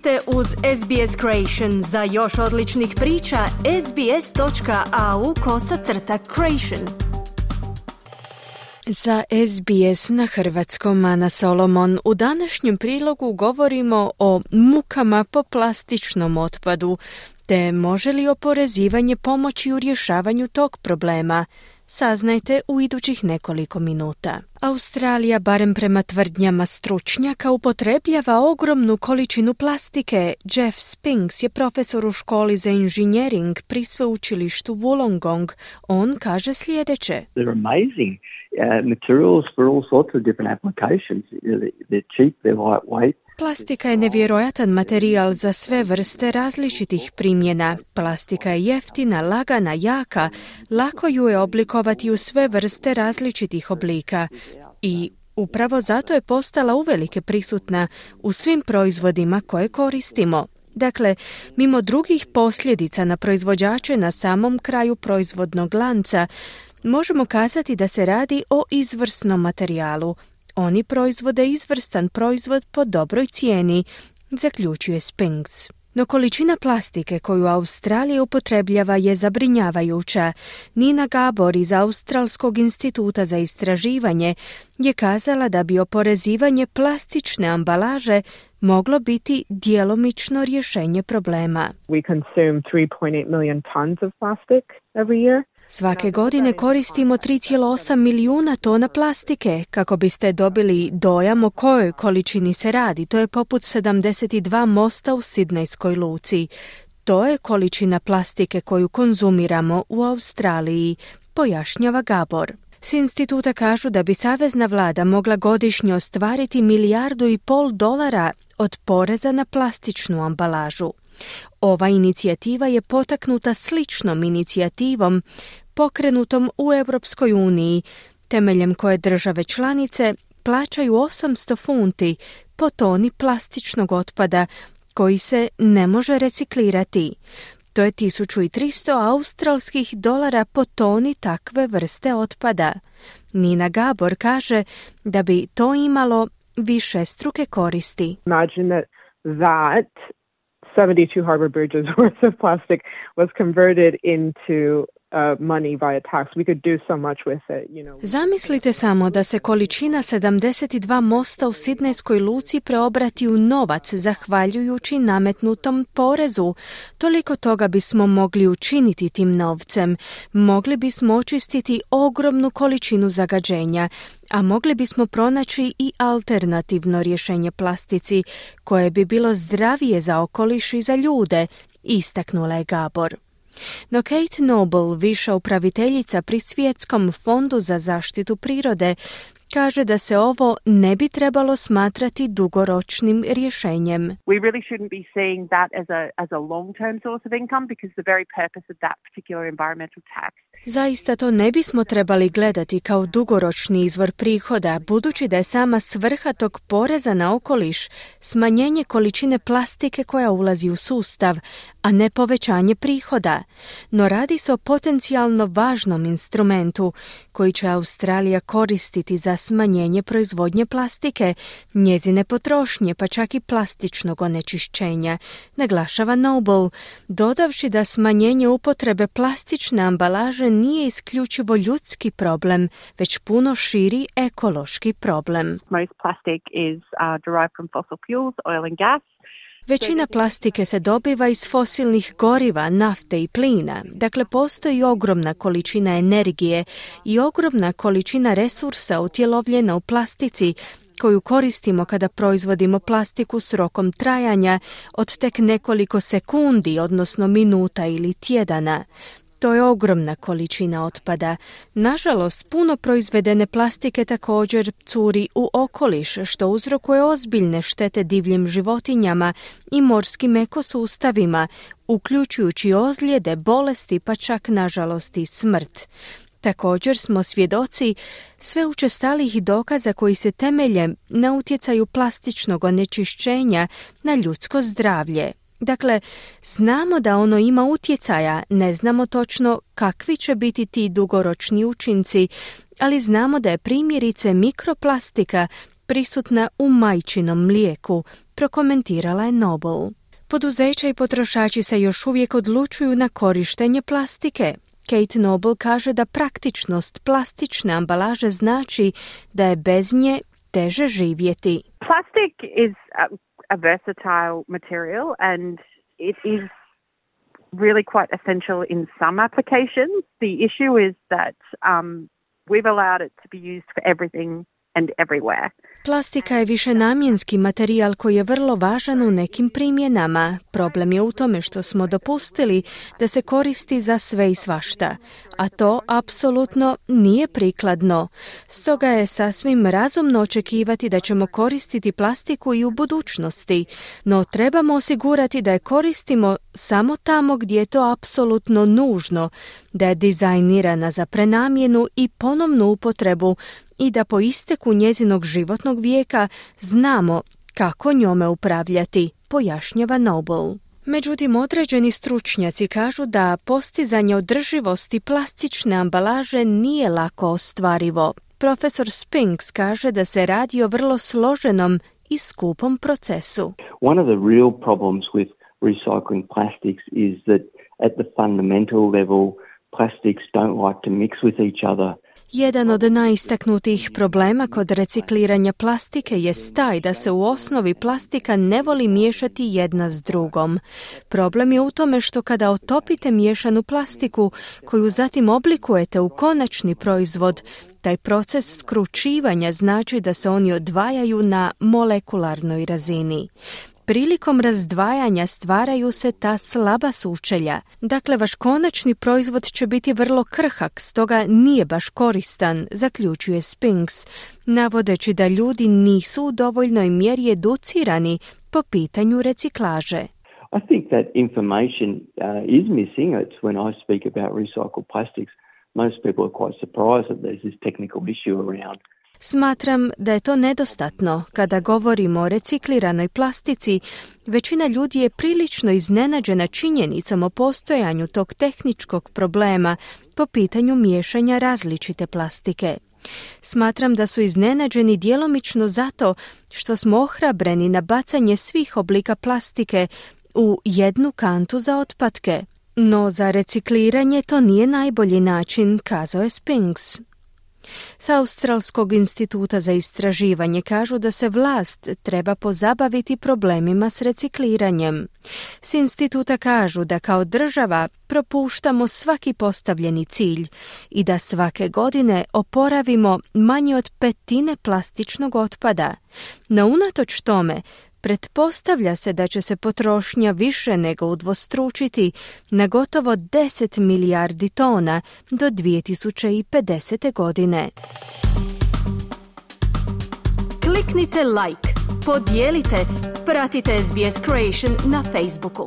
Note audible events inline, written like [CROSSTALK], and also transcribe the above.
ste uz SBS Creation. Za još odličnih priča, sbs.au kosacrta creation. Za SBS na hrvatskom Ana Solomon u današnjem prilogu govorimo o mukama po plastičnom otpadu, te može li oporezivanje pomoći u rješavanju tog problema. Saznajte u idućih nekoliko minuta. Australija, barem prema tvrdnjama stručnjaka, upotrebljava ogromnu količinu plastike. Jeff Spinks je profesor u školi za inženjering pri sveučilištu Wollongong. On kaže sljedeće. They're amazing uh, materials for all sorts of different applications. They're cheap, they're lightweight. Plastika je nevjerojatan materijal za sve vrste različitih primjena. Plastika je jeftina, lagana, jaka, lako ju je oblikovati u sve vrste različitih oblika. I upravo zato je postala uvelike prisutna u svim proizvodima koje koristimo. Dakle, mimo drugih posljedica na proizvođače na samom kraju proizvodnog lanca, možemo kazati da se radi o izvrsnom materijalu, oni proizvode izvrstan proizvod po dobroj cijeni, zaključuje Spinks. No količina plastike koju Australija upotrebljava je zabrinjavajuća. Nina Gabor iz Australskog instituta za istraživanje je kazala da bi oporezivanje plastične ambalaže moglo biti djelomično rješenje problema. We consume 3.8 million tons of plastic every year. Svake godine koristimo 3,8 milijuna tona plastike. Kako biste dobili dojam o kojoj količini se radi, to je poput 72 mosta u Sidnejskoj luci. To je količina plastike koju konzumiramo u Australiji, pojašnjava Gabor. S instituta kažu da bi savezna vlada mogla godišnje ostvariti milijardu i pol dolara od poreza na plastičnu ambalažu. Ova inicijativa je potaknuta sličnom inicijativom pokrenutom u Europskoj uniji, temeljem koje države članice plaćaju 800 funti po toni plastičnog otpada koji se ne može reciklirati. To je 1300 australskih dolara po toni takve vrste otpada. Nina Gabor kaže da bi to imalo više struke koristi. Imagine that 72 harbor bridges [LAUGHS] worth of plastic was converted into Zamislite samo da se količina 72 mosta u Sidnejskoj luci preobrati u novac zahvaljujući nametnutom porezu. Toliko toga bismo mogli učiniti tim novcem. Mogli bismo očistiti ogromnu količinu zagađenja, a mogli bismo pronaći i alternativno rješenje plastici koje bi bilo zdravije za okoliš i za ljude, istaknula je Gabor. No Kate Noble, viša upraviteljica pri Svjetskom fondu za zaštitu prirode, kaže da se ovo ne bi trebalo smatrati dugoročnim rješenjem. We really shouldn't be seeing that as a as a long-term source of income because the very purpose of that particular environmental tax Zaista to ne bismo trebali gledati kao dugoročni izvor prihoda, budući da je sama svrha tog poreza na okoliš smanjenje količine plastike koja ulazi u sustav, a ne povećanje prihoda. No radi se o potencijalno važnom instrumentu koji će Australija koristiti za smanjenje proizvodnje plastike, njezine potrošnje, pa čak i plastičnog onečišćenja, naglašava Noble, dodavši da smanjenje upotrebe plastične ambalaže nije isključivo ljudski problem, već puno širi ekološki problem. Most plastic is uh, derived from fossil fuels, oil and gas. Većina plastike se dobiva iz fosilnih goriva, nafte i plina. Dakle, postoji ogromna količina energije i ogromna količina resursa utjelovljena u plastici koju koristimo kada proizvodimo plastiku s rokom trajanja od tek nekoliko sekundi, odnosno minuta ili tjedana. To je ogromna količina otpada. Nažalost, puno proizvedene plastike također curi u okoliš, što uzrokuje ozbiljne štete divljim životinjama i morskim ekosustavima, uključujući ozljede, bolesti pa čak nažalost i smrt. Također smo svjedoci sve učestalih dokaza koji se temelje na utjecaju plastičnog onečišćenja na ljudsko zdravlje. Dakle, znamo da ono ima utjecaja, ne znamo točno kakvi će biti ti dugoročni učinci, ali znamo da je primjerice mikroplastika prisutna u majčinom mlijeku, prokomentirala je Noble. Poduzeća i potrošači se još uvijek odlučuju na korištenje plastike. Kate Noble kaže da praktičnost plastične ambalaže znači da je bez nje teže živjeti. Plastic is a, versatile material and it is really quite essential in some applications. The issue is that um, we've allowed it to be used for everything and everywhere. Plastika je višenamjenski materijal koji je vrlo važan u nekim primjenama. Problem je u tome što smo dopustili da se koristi za sve i svašta, a to apsolutno nije prikladno. Stoga je sasvim razumno očekivati da ćemo koristiti plastiku i u budućnosti, no trebamo osigurati da je koristimo samo tamo gdje je to apsolutno nužno, da je dizajnirana za prenamjenu i ponovnu upotrebu i da po isteku njezinog životnog vijeka znamo kako njome upravljati, pojašnjava Noble. Međutim, određeni stručnjaci kažu da postizanje održivosti plastične ambalaže nije lako ostvarivo. Profesor Spinks kaže da se radi o vrlo složenom i skupom procesu. One of the real problems with recycling plastics is that at the fundamental level plastics don't like to mix with each other. Jedan od najistaknutijih problema kod recikliranja plastike je taj da se u osnovi plastika ne voli miješati jedna s drugom. Problem je u tome što kada otopite miješanu plastiku koju zatim oblikujete u konačni proizvod, taj proces skručivanja znači da se oni odvajaju na molekularnoj razini. Prilikom razdvajanja stvaraju se ta slaba sučelja. Dakle, vaš konačni proizvod će biti vrlo krhak, stoga nije baš koristan, zaključuje Spinks, navodeći da ljudi nisu u dovoljnoj mjeri educirani po pitanju reciklaže. I think that information uh, is missing. It's when I speak about recycled plastics, most people are quite surprised that there's this technical issue around Smatram da je to nedostatno. Kada govorimo o recikliranoj plastici, većina ljudi je prilično iznenađena činjenicom o postojanju tog tehničkog problema po pitanju miješanja različite plastike. Smatram da su iznenađeni djelomično zato što smo ohrabreni na bacanje svih oblika plastike u jednu kantu za otpadke. No za recikliranje to nije najbolji način, kazao je Spinks. Sa Australskog instituta za istraživanje kažu da se vlast treba pozabaviti problemima s recikliranjem. S instituta kažu da kao država propuštamo svaki postavljeni cilj i da svake godine oporavimo manje od petine plastičnog otpada. No unatoč tome, Pretpostavlja se da će se potrošnja više nego udvostručiti na gotovo 10 milijardi tona do 2050. godine. Kliknite like, podijelite, pratite SBS Creation na Facebooku.